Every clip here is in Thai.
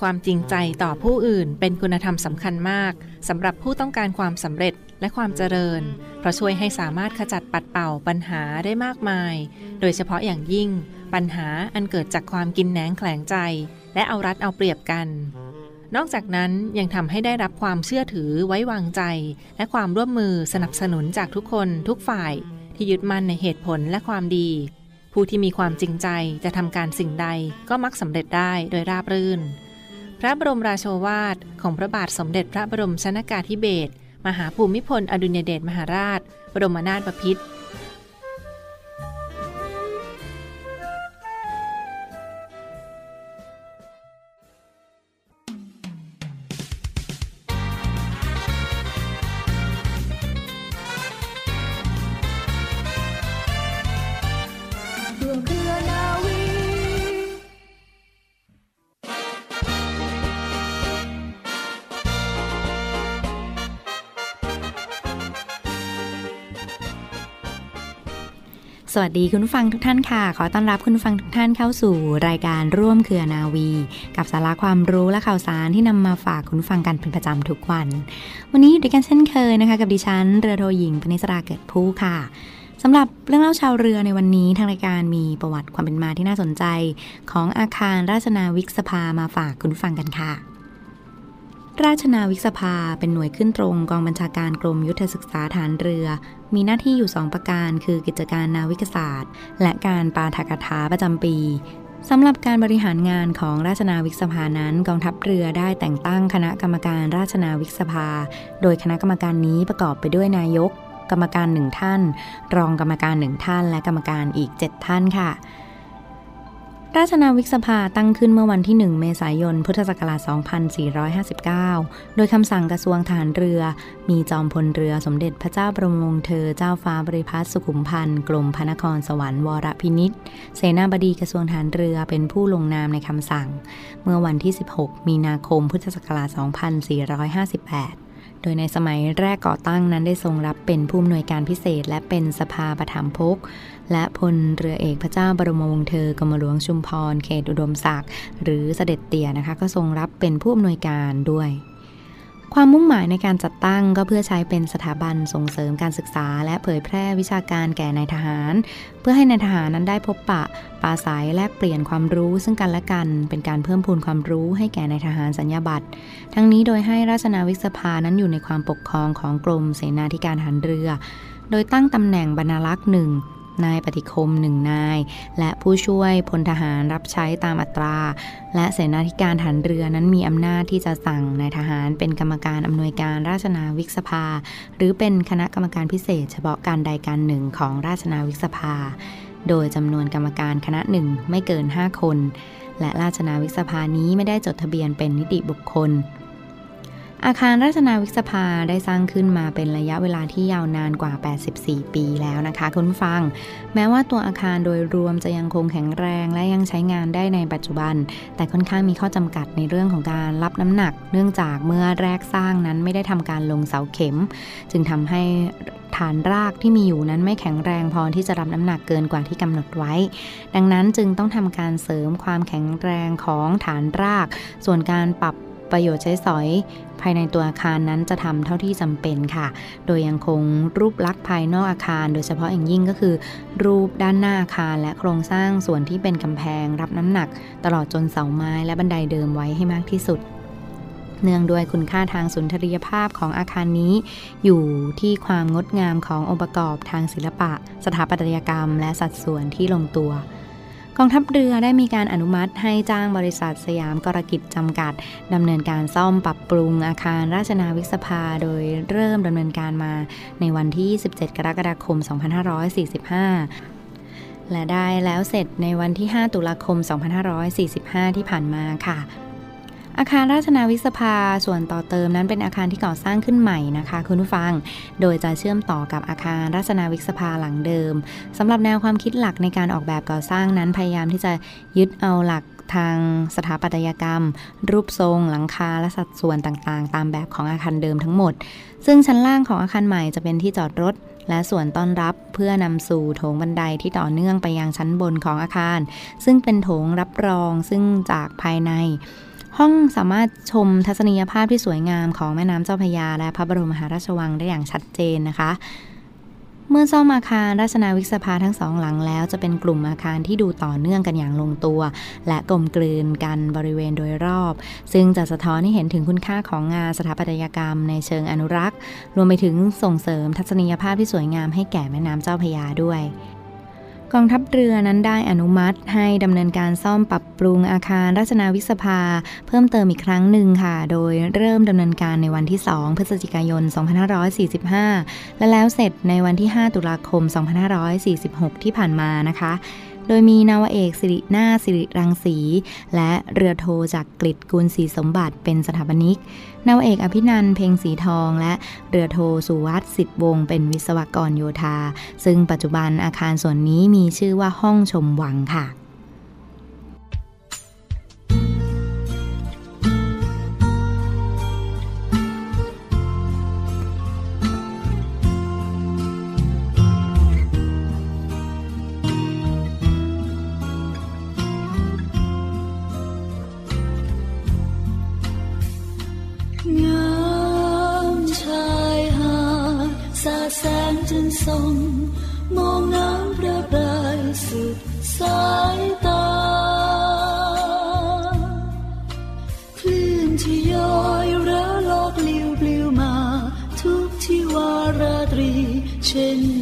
ความจริงใจต่อผู้อื่นเป็นคุณธรรมสำคัญมากสำหรับผู้ต้องการความสำเร็จและความเจริญ เพราะช่วยให้สามารถขจัดปัดเป่าปัญหาได้มากมาย โดยเฉพาะอย่างยิ่ง ปัญหาอันเกิดจากความกินแหนงแขลงใจ และเอารัดเอาเปรียบกัน นอกจากนั้นยังทำให้ได้รับความเชื่อถือไว้วางใจ และความร่วมมือสนับสนุนจากทุกคนทุกฝ่าย ที่ยึดมั่นในเหตุผลและความดี ผู้ที่มีความจริงใจจะทำการสิ่งใดก็มักสำเร็จได้โดยราบรื่น ระบรมราโชวาท ของพระบาทสมเด็จพระบรมชนากาธิเบศรมหาภูมิพลอดุญเดชมหาราช บรมนาถบพิตร สวัสดีคุณฟังทุกท่านค่ะ ขอต้อนรับคุณฟังทุกท่านเข้าสู่รายการร่วมเครือนาวี กับสาระความรู้และข่าวสารที่นำมาฝากคุณฟังกันเป็นประจำทุกวัน วันนี้อยู่ด้วยกันเช่นเคยนะคะ กับดิฉันเรือโทหญิงปณิสราเกิดผู้ค่ะสำหรับเรื่องเล่าชาวเรือในวันนี้ทางรายการมีประวัติความเป็นมาที่น่าสนใจ ของอาคารราชนาวิกสภามาฝากคุณฟังกันค่ะราชนาวิกสภาเป็นหน่วยขึ้นตรงกองบัญชาการกรมยุทธศึกษาฐานเรือ มีหน้าที่อยู่ 2 ประการ คือกิจการนาวิกศาสตร์ และการปาฐกถาประจำปีสำหรับการบริหารงานของราชนาวิกสภานั้น กองทัพเรือได้แต่งตั้งคณะกรรมการราชนาวิกสภา โดยคณะกรรมการนี้ประกอบไปด้วยนายก กรรมการหนึ่งท่าน รองกรรมการหนึ่งท่าน และกรรมการอีก 7 ท่านค่ะ ราชนาวิกสภาตั้งขึ้นเมื่อวันที่ 1 เมษายน พุทธศักราช 2459 โดยคำสั่งกระทรวงทหารเรือ มีจอมพลเรือสมเด็จพระเจ้าบรมวงศ์เธอเจ้าฟ้าบริพัตรสุขุมพันธ์กรมพระนครสวรรค์วรพินิษเสนาบดีกระทรวงทหารเรือเป็นผู้ลงนามในคำสั่ง เมื่อวันที่ 16 มีนาคม พุทธศักราช 2458โดยในสมัยแรกก่อตั้งนั้นได้ทรงรับเป็นผู้อำนวยการพิเศษ และเป็นสภาประถมภก และพลเรือเอกพระเจ้าบรมวงศ์เธอกรมหลวงชุมพรเขตอุดมศักดิ์หรือเสด็จเตี่ยนะคะ ก็ทรงรับเป็นผู้อำนวยการด้วย ความมุ่งหมายในการจัดตั้งก็เพื่อใช้เป็นสถาบันส่งเสริมการศึกษา และเผยแพร่วิชาการแก่นายทหาร เพื่อให้นายทหารนั้นได้พบปะปราศัยแลกเปลี่ยนความรู้ซึ่งกันและกัน เป็นการเพิ่มพูนความรู้ให้แก่นายทหารสัญญาบัตรทั้งนี้โดยให้ราชนาวิกสภานั้นอยู่ในความปกครองของกรมเสนาธิการทหารเรือ โดยตั้งตำแหน่งบรรณารักษ์หนึ่ง นายปฏิคมหนึ่งนาย และผู้ช่วยพลทหารรับใช้ตามอัตรา และเสนาธิการฐานเรือนั้นมีอำนาจที่จะสั่งนายทหารเป็นกรรมการอำนวยการราชนาวิกสภา หรือเป็นคณะกรรมการพิเศษ เฉพาะการใดการหนึ่งของราชนาวิกสภา โดยจำนวนกรรมการคณะหนึ่งไม่เกิน 5 คน และราชนาวิกสภานี้ไม่ได้จดทะเบียนเป็นนิติบุคคล อาคารราชนาวิกสภาได้สร้างขึ้นมาเป็นระยะเวลาที่ยาวนานกว่า 84 ปีแล้วนะคะคุณผู้ฟัง แม้ว่าตัวอาคารโดยรวมจะยังคงแข็งแรงและยังใช้งานได้ในปัจจุบัน แต่ค่อนข้างมีข้อจำกัดในเรื่องของการรับน้ำหนัก เนื่องจากเมื่อแรกสร้างนั้นไม่ได้ทำการลงเสาเข็ม จึงทำให้ฐานรากที่มีอยู่นั้นไม่แข็งแรงพอที่จะรับน้ำหนักเกินกว่าที่กำหนดไว้ ดังนั้นจึงต้องทำการเสริมความแข็งแรงของฐานราก ส่วนการปรับ ประโยชน์ใช้สอย ภายในตัวอาคารนั้นจะทำเท่าที่จำเป็นค่ะ โดยยังคงรูปลักษณ์ภายนอกอาคาร โดยเฉพาะอย่างยิ่งก็คือ รูปด้านหน้าอาคาร และโครงสร้างส่วนที่เป็นกำแพง รับน้ำหนัก ตลอดจนเสาไม้และบันไดเดิมไว้ให้มากที่สุดเนื่องด้วยคุณค่าทางสุนทรียภาพของอาคารนี้ อยู่ที่ความงดงามขององค์ประกอบทางศิลปะ สถาปัตยกรรม และสัดส่วนที่ลงตัว กองทัพเรือได้มีการอนุมัติให้จ้างบริษัทสยามกรกิจจำกัดดำเนินการซ่อมปรับปรุงอาคารราชนาวิกสภา โดยเริ่มดำเนินการมาในวันที่ 17 กรกฎาคม 2545และได้แล้วเสร็จในวันที่ 5 ตุลาคม 2545 ที่ผ่านมาค่ะ อาคารราชนาวิสภาส่วนต่อเติมนั้นเป็นอาคารที่ก่อสร้างขึ้นใหม่นะคะคุณผู้ฟัง โดยจะเชื่อมต่อกับอาคารราชนาวิสภาหลังเดิมสำหรับแนวความคิดหลักในการออกแบบก่อสร้างนั้นพยายามที่จะยึดเอาหลักทางสถาปัตยกรรม รูปทรง หลังคา และสัดส่วนต่างๆ ตามแบบของอาคารเดิมทั้งหมด ซึ่งชั้นล่างของอาคารใหม่จะเป็นที่จอดรถ และส่วนต้อนรับเพื่อนำสู่โถงบันไดที่ต่อเนื่องไปยังชั้นบนของอาคาร ซึ่งเป็นโถงรับรองซึ่งจากภายใน ห้องสามารถชมทัศนียภาพที่สวยงามของแม่น้ำเจ้าพยา และพระบรมมหาราชวังได้อย่างชัดเจนนะคะ เมื่อซ่อมอาคารราชนาวิกสภาทั้งสองหลังแล้ว จะเป็นกลุ่มอาคารที่ดูต่อเนื่องกันอย่างลงตัว และกลมกลืนกันบริเวณโดยรอบ ซึ่งจะสะท้อนให้เห็นถึงคุณค่าของงานสถาปัตยกรรมในเชิงอนุรักษ์ รวมไปถึงส่งเสริมทัศนียภาพที่สวยงามให้แก่แม่น้ำเจ้าพยาด้วย กองทัพเรือนั้นได้อนุมัติให้ดำเนินการซ่อมปรับปรุงอาคารรัชนาวิสภา เพิ่มเติมอีกครั้งหนึ่งค่ะ โดยเริ่มดำเนินการในวันที่ 2 พฤศจิกายน 2545 และแล้วเสร็จในวันที่ 5 ตุลาคม 2546 ที่ผ่านมานะคะ โดยมีนาวเอกสิรินาสิริรังสี และเรือโทจากกฤษกุลศรีสมบัติเป็นสถาปนิก นาวเอกอภินันเพ่งสีทอง และเรือโทสุวัตสิทธิ์วงศ์เป็นวิศวกรโยธา ซึ่งปัจจุบันอาคารส่วนนี้มีชื่อว่าห้องชมวังค่ะ เ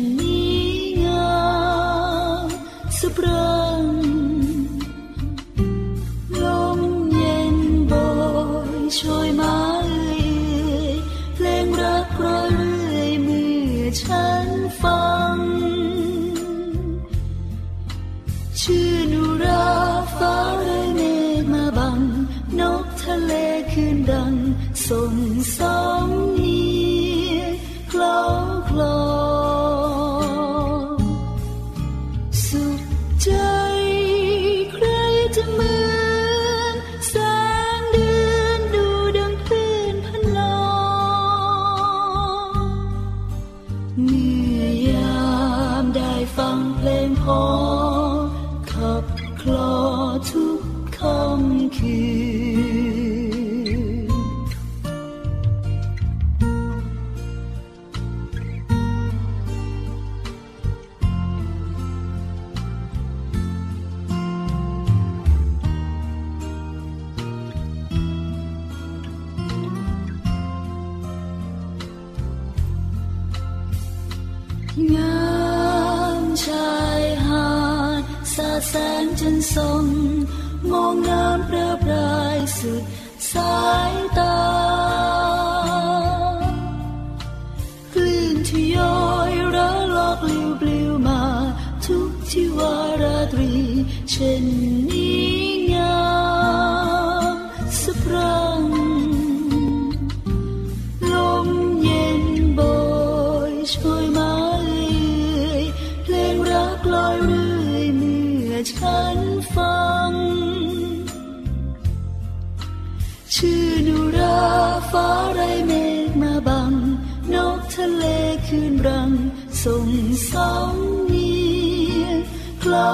ที่ย้อยระลอกลิวปลิวมา ทุกที่วาราตรี เช่นนี้งามสปรา សុំសោមនាក្លោ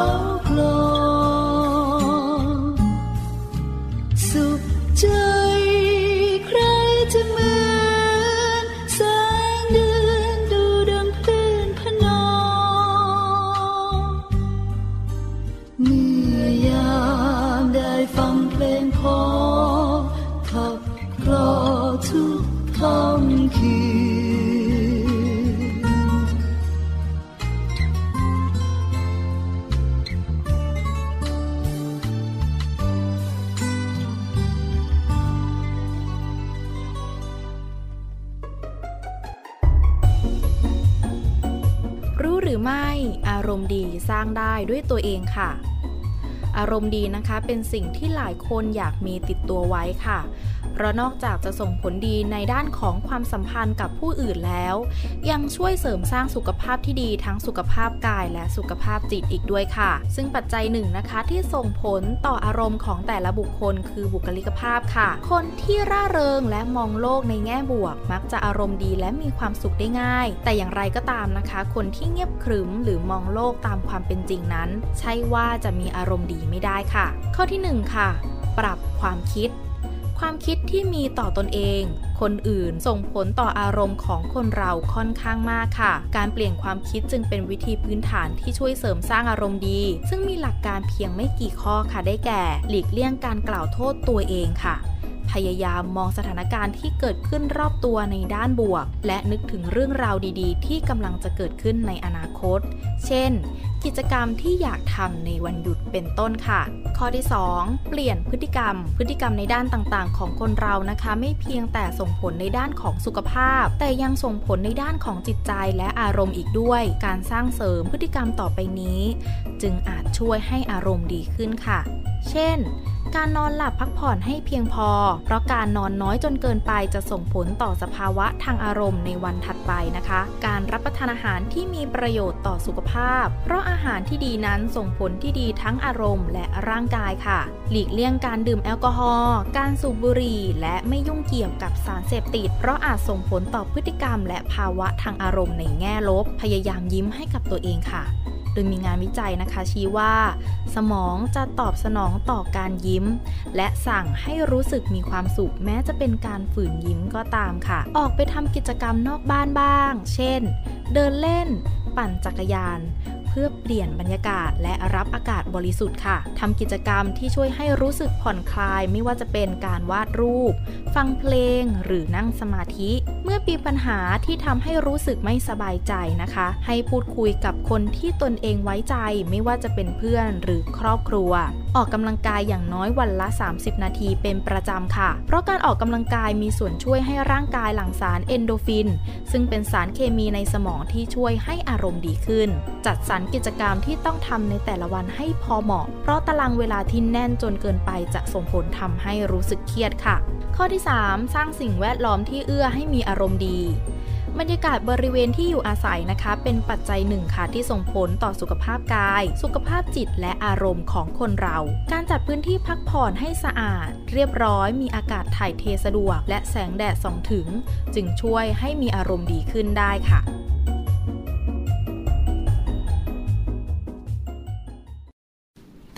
ក្លោ ได้ด้วยตัวเองค่ะ อารมณ์ดีนะคะเป็นสิ่งที่หลายคนอยากมีติดตัวไว้ค่ะ เพราะนอกจากจะส่งผลดีในด้านของความสัมพันธ์กับผู้อื่นแล้ว ยังช่วยเสริมสร้างสุขภาพที่ดีทั้งสุขภาพกายและสุขภาพจิตอีกด้วยค่ะ ซึ่งปัจจัยหนึ่งนะคะที่ส่งผลต่ออารมณ์ของแต่ละบุคคล คือบุคลิกภาพค่ะ คนที่ร่าเริงและมองโลกในแง่บวก มักจะอารมณ์ดีและมีความสุขได้ง่าย แต่อย่างไรก็ตามนะคะ คนที่เงียบขรึมหรือมองโลกตามความเป็นจริงนั้น ใช่ว่าจะมีอารมณ์ดีไม่ได้ค่ะ ข้อที่ 1 ค่ะ ปรับความคิด ความคิดที่มีต่อตนเอง คนอื่นส่งผลต่ออารมณ์ของคนเราค่อนข้างมากค่ะ การเปลี่ยนความคิดจึงเป็นวิธีพื้นฐานที่ช่วยเสริมสร้างอารมณ์ดี ซึ่งมีหลักการเพียงไม่กี่ข้อค่ะได้แก่ หลีกเลี่ยงการกล่าวโทษตัวเองค่ะ พยายามมองสถานการณ์ที่เกิดขึ้นรอบตัวในด้านบวก และนึกถึงเรื่องราวดีๆ ที่กำลังจะเกิดขึ้นในอนาคต เช่น กิจกรรมที่อยากทำในวันหยุดเป็นต้นค่ะ ข้อที่ 2 เปลี่ยนพฤติกรรม พฤติกรรมในด้านต่างๆ ของคนเรานะคะ ไม่เพียงแต่ส่งผลในด้านของสุขภาพ แต่ยังส่งผลในด้านของจิตใจและอารมณ์อีกด้วย การสร้างเสริมพฤติกรรมต่อไปนี้ จึงอาจช่วยให้อารมณ์ดีขึ้นค่ะ เช่น การนอนหลับพักผ่อนให้เพียงพอ เพราะการนอนน้อยจนเกินไปจะส่งผลต่อสภาวะทางอารมณ์ในวันถัดไปนะคะ การรับประทานอาหารที่มีประโยชน์ต่อสุขภาพ เพราะอาหารที่ดีนั้นส่งผลที่ดีทั้งอารมณ์และร่างกายค่ะ หลีกเลี่ยงการดื่มแอลกอฮอล์การสูบบุหรี่และไม่ยุ่งเกี่ยวกับสารเสพติด เพราะอาจส่งผลต่อพฤติกรรม และภาวะทางอารมณ์ในแง่ลบ พยายามยิ้มให้กับตัวเองค่ะ โดยมีงานวิจัยนะคะชี้ว่า สมองจะตอบสนองต่อการยิ้ม และสั่งให้รู้สึกมีความสุขแม้จะเป็นการฝืนยิ้มก็ตามค่ะ ออกไปทำกิจกรรมนอกบ้านบ้าง เช่น เดินเล่น ปั่นจักรยาน พื่อเปลี่ยนบรรยากาศและรับอากาศบริสุทธิ์ค่ะทำกิจกรรมที่ช่วยให้รู้สึกผ่อนคลาย ไม่ว่าจะเป็นการวาดรูป ฟังเพลง หรือนั่งสมาธิ เมื่อมีปัญหาที่ทำให้รู้สึกไม่สบายใจนะคะ ให้พูดคุยกับคนที่ตนเองไว้ใจ ไม่ว่าจะเป็นเพื่อนหรือครอบครัว ออกกำลังกายอย่างน้อยวันละ 30 นาทีเป็นประจำค่ะ เพราะการออกกำลังกายมีส่วนช่วยให้ร่างกายหลั่งสารเอนโดฟิน ซึ่งเป็นสารเคมีในสมองที่ช่วยให้อารมณ์ดีขึ้น จัดสรรกิจกรรมที่ต้องทำในแต่ละวันให้พอเหมาะ เพราะตารางเวลาที่แน่นจนเกินไปจะส่งผลทำให้รู้สึกเครียดค่ะ ข้อที่ 3 สร้างสิ่งแวดล้อมที่เอื้อให้มีอารมณ์ดีบรรยากาศบริเวณที่อยู่อาศัยนะคะ เป็นปัจจัยหนึ่งค่ะที่ส่งผลต่อสุขภาพกาย สุขภาพจิตและอารมณ์ของคนเรา การจัดพื้นที่พักผ่อนให้สะอาด เรียบร้อย มีอากาศถ่ายเทสะดวก และแสงแดดส่องถึง จึงช่วยให้มีอารมณ์ดีขึ้นได้ค่ะ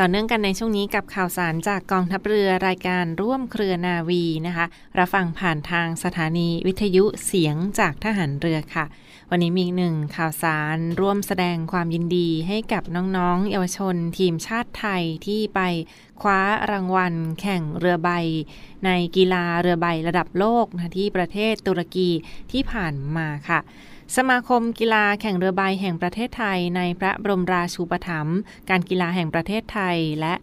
ต่อเนื่องกันในช่วงนี้กับข่าวสารจากกองทัพเรือรายการร่วมเครือนาวีนะคะ รับฟังผ่านทางสถานีวิทยุเสียงจากทหารเรือค่ะ วันนี้มีหนึ่งข่าวสารร่วมแสดงความยินดีให้กับน้องๆ เยาวชนทีมชาติไทยที่ไปคว้ารางวัลแข่งเรือใบ ในกีฬาเรือใบระดับโลกนะที่ประเทศตุรกีที่ผ่านมาค่ะ สมาคมกีฬาแข่งเรือใบแห่งประเทศไทย ในพระบรมราชูปถัมภ์การกีฬาแห่งประเทศไทย และ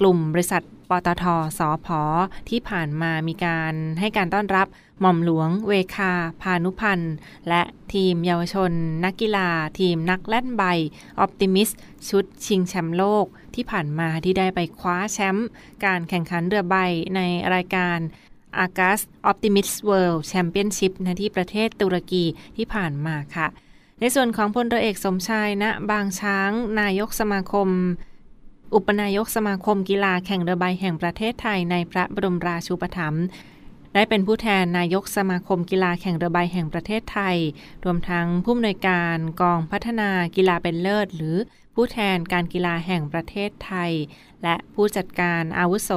กลุ่มบริษัทปตทสอพอที่ผ่านมามีการให้การต้อนรับหม่อมหลวงเวคา พานุพันธ์ และทีมเยาวชน นักกีฬา ทีมนักแล่นใบออปติมิสชุดชิงแชมป์โลกที่ผ่านมาที่ได้ไปคว้าแชมป์การแข่งขันเรือใบในรายการ a g a s Optimist World Championship นะที่ประเทศตุรกีที่ผ่านมาค่ะ ในส่วนของพลเรือเอกสมชายณนะบางช้าง นายกสมาคม อุปนายกสมาคมกีฬาแข่งเรือใบแห่งประเทศไทยในพระบรมราชูปถัมภ์ ได้เป็นผู้แทนนายกสมาคมกีฬาแข่งเรือใบแห่งประเทศไทย รวมทั้งผู้อำนวยการกองพัฒนากีฬาเป็นเลิศ หรือผู้แทนการกีฬาแห่งประเทศไทย และผู้จัดการอาวุโส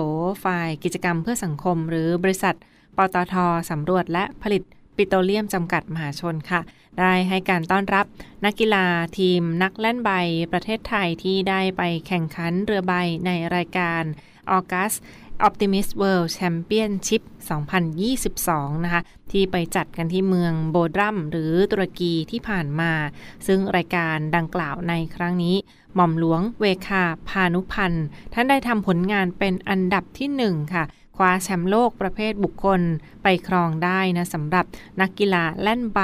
ฝ่ายกิจกรรมเพื่อสังคม หรือบริษัท ปตทสำรวจและผลิตปิโตรเลียมจำกัดมหาชนค่ะ ได้ให้การต้อนรับนักกีฬาทีมนักเล่นใบประเทศไทยที่ได้ไปแข่งขันเรือใบในรายการ August Optimist World Championship 2022 นะคะ ที่ไปจัดกันที่เมืองโบดรัมหรือตุรกีที่ผ่านมา ซึ่งรายการดังกล่าวในครั้งนี้ หม่อมหลวงเวคาพานุพันธ์ท่านได้ทำผลงานเป็นอันดับที่หนึ่งค่ะ คว้าแชมป์โลกประเภทบุคคลไปครองได้นะสำหรับนักกีฬาแล่นใบ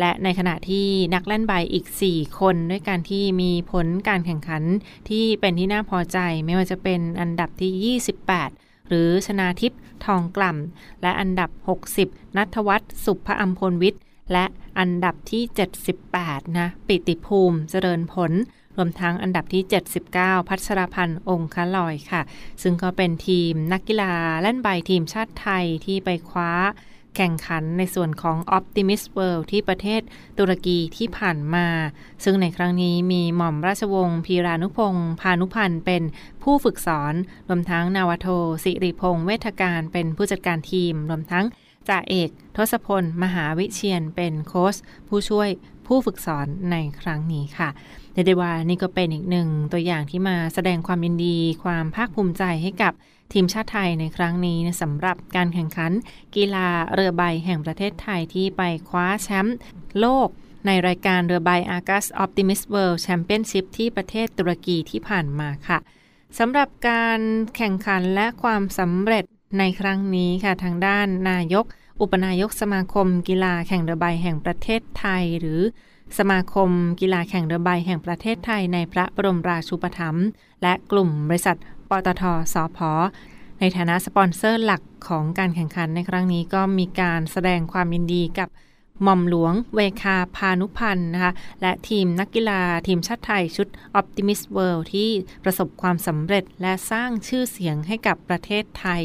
และในขณะที่นักเล่นใบอีก 4 คนด้วยการที่มีผลการแข่งขันที่เป็นที่น่าพอใจไม่ว่าจะเป็นอันดับที่ 28หรือชนาทิพย์ทองกล่ำ และอันดับ 60 นัทวัฒน์สุภอัมพลวิทย์ และอันดับที่ 78 นะ ปิติภูมิเจริญผล วมทั้งอันดับที่ 79 พัชรพันธ์องค์คลอยค่ะ ซึ่งก็เป็นทีมนักกีฬาเล่นใบทีมชาติไทยที่ไปคว้าแข่งขันในส่วนของ Optimist World ที่ประเทศตุรกีที่ผ่านมา ซึ่งในครั้งนี้มีหม่อมราชวงศ์พีรานุพงศ์พานุพันธ์เป็นผู้ฝึกสอน รวมทั้งนาวโทสิริพงศ์เวทการเป็นผู้จัดการทีม รวมทั้งจ่าเอก ทศพล มหาวิเชียนเป็นโค้ชผู้ช่วย ผู้ฝึกสอนในครั้งนี้ค่ะเดเดว่านี่ก็เป็นอีกหนึ่งตัวอย่างที่มาแสดงความยินดี ความภาคภูมิใจให้กับทีมชาติไทยในครั้งนี้สำหรับการแข่งขัน กีฬาเรือใบแห่งประเทศไทยที่ไปคว้าแชมป์โลกในรายการเรือใบ Argus Optimist World Championship ที่ประเทศตุรกีที่ผ่านมาค่ะสำหรับการแข่งขันและความสำเร็จในครั้งนี้ค่ะทางด้านนายก อุปนายกสมาคมกีฬาแข่งเรือใบแห่งประเทศไทย หรือสมาคมกีฬาแข่งเรือใบแห่งประเทศไทยในพระบรมราชูปถัมภ์และกลุ่มบริษัทปตทสพในฐานะสปอนเซอร์หลักของการแข่งขันในครั้งนี้ก็มีการแสดงความยินดีกับหม่อมหลวงเวคาพานุพันธ์นะคะและทีมนักกีฬาทีมชาติไทยชุด Optimist World ที่ประสบความสำเร็จและสร้างชื่อเสียงให้กับประเทศไทย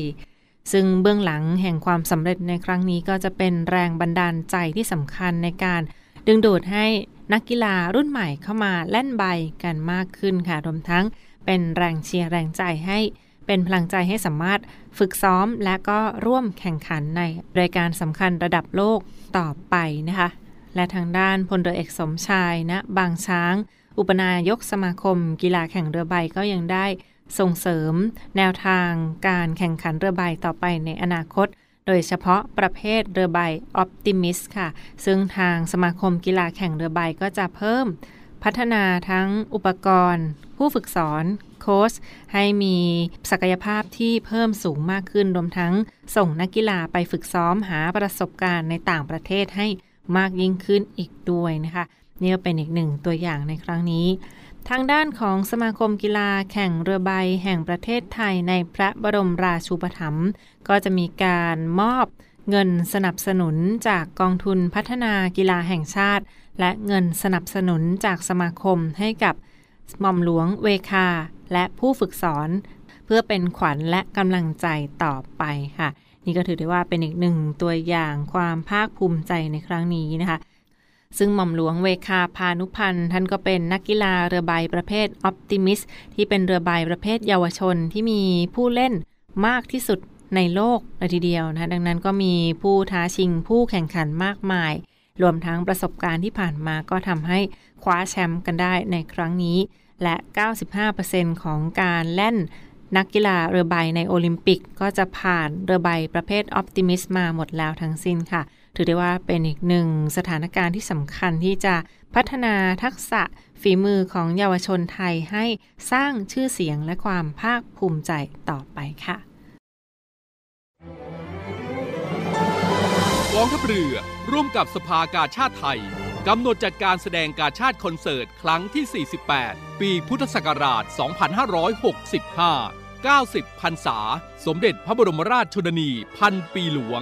ซึ่งเบื้องหลังแห่งความสำเร็จในครั้งนี้ก็จะเป็นแรงบันดาลใจที่สำคัญในการ ดึงดูดให้นักกีฬารุ่นใหม่เข้ามาเล่นใบกันมากขึ้นค่ะรวมทั้งเป็นแรงเชียร์แรงใจให้เป็นพลังใจให้สามารถฝึกซ้อมและก็ร่วมแข่งขันในรายการสำคัญระดับโลกต่อไปนะคะ และทางด้านพลเรือเอกสมชายนะบางช้าง อุปนายกสมาคมกีฬาแข่งเรือใบก็ยังได้ ส่งเสริม แนวทางการแข่งขันเรือใบต่อไปในอนาคต โดยเฉพาะประเภทเรือใบออ p ติมิสค่ะ ซึ่งทางสมาคมกีฬาแข่งเรือใบก็จะเพิ่ม พัฒนาทั้งอุปกรณ์ ผู้ฝึกสอนโค้ชให้มีศักยภาพที่เพิ่มสูงมากขึ้นรวมทั้งส่งนักกีฬาไปฝึกซ้อมหาประสบการณ์ในต่างประเทศให้มากยิ่งขึ้นอีกด้วยนะคะนี่ก็เป็นอีกหนึ่งตัวอย่างในครั้งนี้ ทางด้านของสมาคมกีฬาแข่งเรือใบแห่งประเทศไทยในพระบรมราชูปถัมภ์ก็จะมีการมอบเงินสนับสนุนจากกองทุนพัฒนากีฬาแห่งชาติ และเงินสนับสนุนจากสมาคมให้กับหม่อมหลวงเวคา และผู้ฝึกสอน เพื่อเป็นขวัญและกำลังใจต่อไปค่ะ นี่ก็ถือได้ว่าเป็นอีกหนึ่งตัวอย่างความภาคภูมิใจในครั้งนี้นะคะ ซึ่งหม่อมหลวงเวคาพานุพันธ์ท่านก็เป็นนักกีฬาเรือใบประเภทออปติมิสที่เป็นเรือใบประเภทเยาวชนที่มีผู้เล่นมากที่สุดในโลกเลยทีเดียวนะดังนั้นก็มีผู้ท้าชิงผู้แข่งขันมากมาย รวมทั้งประสบการณ์ที่ผ่านมาก็ทำให้คว้าแชมป์กันได้ในครั้งนี้ และ 95%ของการเล่นนักกีฬาเรือใบในโอลิมปิกก็จะผ่านเรือใบประเภทออ t ติมิสมาหมดแล้วทั้งสิ้นค่ะ ถือได้ว่าเป็นอีกหนึ่งสถานการณ์ที่สำคัญที่จะพัฒนาทักษะฝีมือของเยาวชนไทยให้สร้างชื่อเสียงและความภาคภูมิใจต่อไปค่ะกองทัพเรือร่วมกับสภากาชาติไทยกำหนดจัดการแสดงกาชาติคอนเสิร์ต ครั้งที่ 48 ปีพุทธศักราช 2565 90 พรรษา สมเด็จพระบรมราชชนนี พันปีหลวง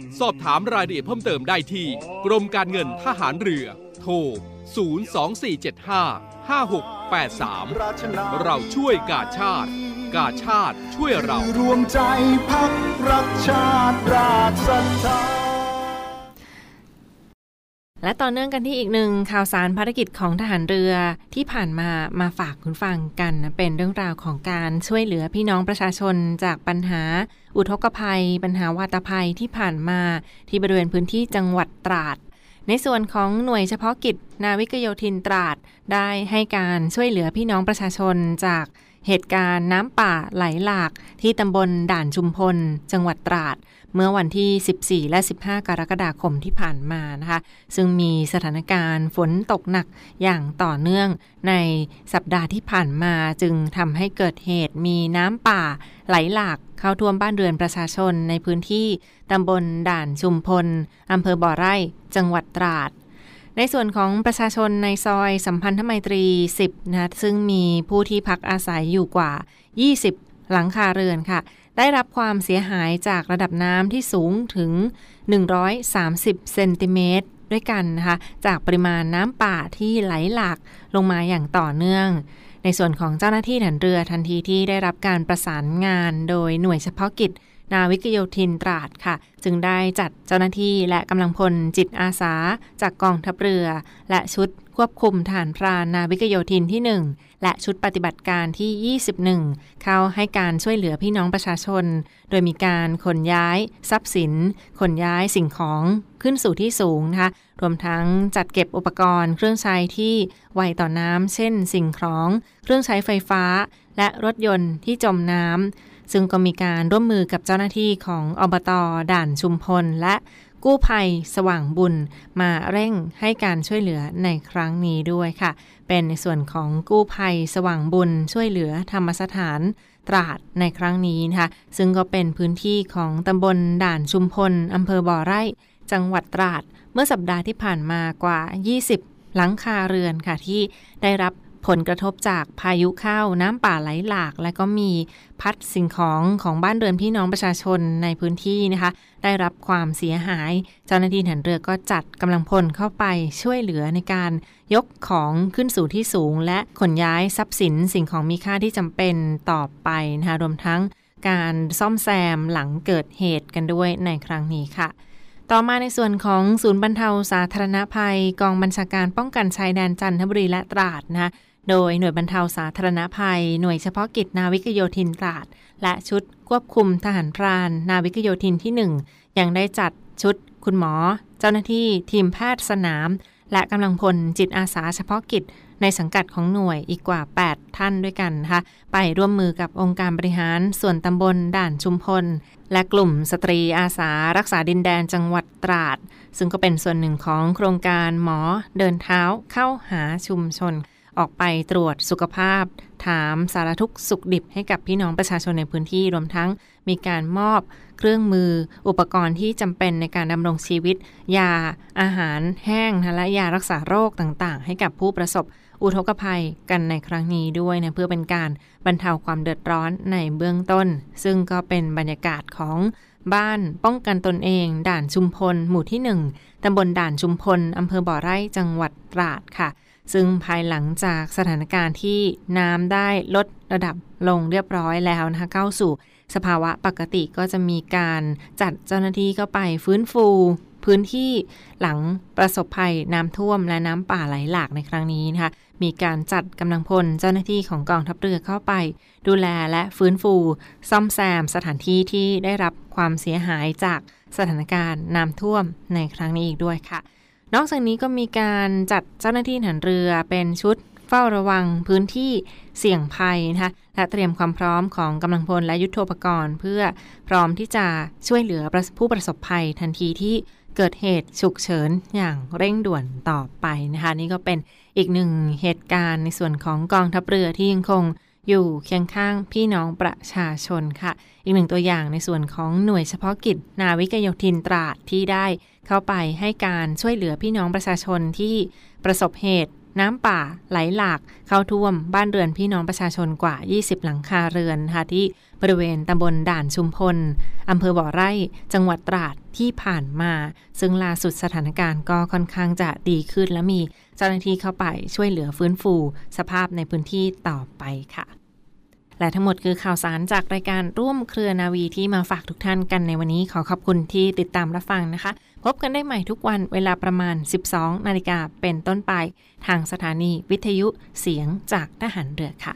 สอบถามรายละเอียดเพิ่มเติมได้ที่ กรมการเงินทหารเรือ โทร 02475 5683 เราช่วยกาชาติ กาชาติช่วยเรา รวมใจพักรักชาติราชศรัทธา และต่อเนื่องกันที่อีกหนึ่งข่าวสารภารกิจของทหารเรือที่ผ่านมามาฝากคุณฟังกันเป็นเรื่องราวของการช่วยเหลือพี่น้องประชาชนจากปัญหา อุทกภัย ปัญหาวาตภัยที่ผ่านมาที่บริเวณพื้นที่จังหวัดตราด ในส่วนของหน่วยเฉพาะกิจ นาวิกโยธินตราด ได้ให้การช่วยเหลือพี่น้องประชาชนจากเหตุการณ์น้ำป่าไหลหลากที่ตำบลด่านชุมพล จังหวัดตราด เมื่อวันที่ 14 และ 15 กรกฎาคมที่ผ่านมานะคะ ซึ่งมีสถานการณ์ฝนตกหนักอย่างต่อเนื่องในสัปดาห์ที่ผ่านมาจึงทำให้เกิดเหตุมีน้ำป่าไหลหลากเข้าท่วมบ้านเรือนประชาชนในพื้นที่ตำบลด่านชุมพลอำเภอบ่อไร่ จังหวัดตราดในส่วนของประชาชนในซอยสัมพันธไมตรี 10 นะ ซึ่งมีผู้ที่พักอาศัยอยู่กว่า 20 หลังคาเรือนค่ะ ได้รับความเสียหายจากระดับน้ำที่สูงถึง 130 เซนติเมตรด้วยกันนะคะจากปริมาณน้ำป่าที่ไหลหลากลงมาอย่างต่อเนื่อง ในส่วนของเจ้าหน้าที่ฐานเรือทันทีที่ได้รับการประสานงานโดยหน่วยเฉพาะกิจ นาวิกโยธินตราดค่ะ จึงได้จัดเจ้าหน้าที่และกำลังพลจิตอาสาจากกองทัพเรือ และชุด ควบคุมฐานพรานนาวิกโยธินที่ 1 และชุดปฏิบัติการที่ 21 เข้าให้การช่วยเหลือพี่น้องประชาชน โดยมีการขนย้าย ทรัพย์สิน ขนย้ายสิ่งของขึ้นสู่ที่สูงนะคะ รวมทั้งจัดเก็บอุปกรณ์เครื่องใช้ที่ไวต่อน้ำ เช่น สิ่งของ เครื่องใช้ไฟฟ้า และรถยนต์ที่จมน้ำซึ่งก็มีการร่วมมือกับเจ้าหน้าที่ของอบต ด่านชุมพล และ กู้ภัยสว่างบุญมาเร่งให้การช่วยเหลือในครั้งนี้ด้วยค่ะ เป็นในส่วนของกู้ภัยสว่างบุญช่วยเหลือธรรมสถานตราดในครั้งนี้นะคะ ซึ่งก็เป็นพื้นที่ของตำบลด่านชุมพลอำเภอบ่อไร่ จังหวัดตราด เมื่อสัปดาห์ที่ผ่านมากว่า 20 หลังคาเรือนค่ะที่ได้รับ ผลกระทบจากพายุเข้าน้ำป่าไหลหลาก และก็มีพัดสิ่งของของบ้านเรือนพี่น้องประชาชนในพื้นที่นะคะ ได้รับความเสียหาย เจ้าหน้าที่หันเรือก็จัดกำลังพลเข้าไปช่วยเหลือในการยกของขึ้นสู่ที่สูง และขนย้ายทรัพย์สินสิ่งของมีค่าที่จำเป็นต่อไปนะคะรวมทั้งการซ่อมแซมหลังเกิดเหตุกันด้วยในครั้งนี้ค่ะ ต่อมาในส่วนของศูนย์บรรเทาสาธารณภัย กองบัญชาการป้องกันชายแดนจันทบุรีและตราดนะคะ โดยหน่วยบรรเทาสาธารณภัย หน่วยเฉพาะกิจนาวิกโยธินตราด และชุดควบคุมทหารพราน นาวิกโยธินที่ 1 ยังได้จัดชุด คุณหมอ เจ้าหน้าที่ทีมแพทย์สนาม และกำลังพลจิตอาสาเฉพาะกิจ ในสังกัดของหน่วยอีกกว่า 8 ท่านด้วยกันนะคะไปร่วมมือกับองค์การบริหารส่วนตำบลด่านชุมพล และกลุ่มสตรีอาสารักษาดินแดนจังหวัดตราด ซึ่งก็เป็นส่วนหนึ่งของโครงการหมอเดินเท้าเข้าหาชุมชน ออกไปตรวจสุขภาพ ถามสารทุกสุขดิบให้กับพี่น้องประชาชนในพื้นที่รวมทั้งมีการมอบเครื่องมือ อุปกรณ์ที่จำเป็นในการดำรงชีวิต ยาอาหารแห้งและยารักษาโรคต่างๆ ให้กับผู้ประสบอุทกภัยกันในครั้งนี้ด้วยนะเพื่อเป็นการบรรเทาความเดือดร้อนในเบื้องต้น ซึ่งก็เป็นบรรยากาศของบ้านป้องกันตนเอง ด่านชุมพล หมู่ที่ 1 ตำบลด่านชุมพล อำเภอบ่อไร่จังหวัดตราดค่ะ ซึ่งภายหลังจากสถานการณ์ที่น้ำได้ลดระดับลงเรียบร้อยแล้วนะคะเข้าสู่สภาวะปกติก็จะมีการจัดเจ้าหน้าที่เข้าไปฟื้นฟู พื้นที่หลังประสบภัยน้ำท่วมและน้ำป่าไหลหลากในครั้งนี้นะคะมีการจัดกำลังพลเจ้าหน้าที่ของกองทัพเรือเข้าไป ดูแลและฟื้นฟู ซ่อมแซมสถานที่ที่ได้รับความเสียหายจากสถานการณ์น้ำท่วมในครั้งนี้อีกด้วยค่ะ นอกจากนี้ก็มีการจัดเจ้าหน้าที่หันเรือเป็นชุดเฝ้าระวังพื้นที่เสี่ยงภัยนะคะและเตรียมความพร้อมของกำลังพลและยุทโธปกรณ์ เพื่อพร้อมที่จะช่วยเหลือผู้ประสบภัยทันทีที่เกิดเหตุฉุกเฉินอย่างเร่งด่วนต่อไปนะคะนี่ก็เป็นอีกหนึ่งเหตุการณ์ในส่วนของกองทัพเรือที่ยังคงอยู่เคียงข้างพี่น้องประชาชนค่ะ อีกหนึ่งตัวอย่างในส่วนของหน่วยเฉพาะกิจนาวิกโยธินตราดที่ได้ เข้าไปให้การช่วยเหลือพี่น้องประชาชนที่ประสบเหตุ น้ำป่าไหลหลากเข้าท่วมบ้านเรือนพี่น้องประชาชนกว่า 20 หลังคาเรือนค่ะที่บริเวณตำบลด่านชุมพลอำเภอบ่อไร่ จังหวัดตราดที่ผ่านมา ซึ่งล่าสุดสถานการณ์ก็ค่อนข้างจะดีขึ้นและมีเจ้าหน้าที่เข้าไปช่วยเหลือฟื้นฟู สภาพในพื้นที่ต่อไปค่ะและทั้งหมดคือข่าวสารจากรายการร่วมเครือนาวีที่มาฝากทุกท่านกันในวันนี้ขอขอบคุณที่ติดตามรับฟังนะคะ พบกันได้ใหม่ทุกวันเวลาประมาณ 12 นาฬิกาเป็นต้นไป ทางสถานีวิทยุเสียงจากทหารเรือค่ะ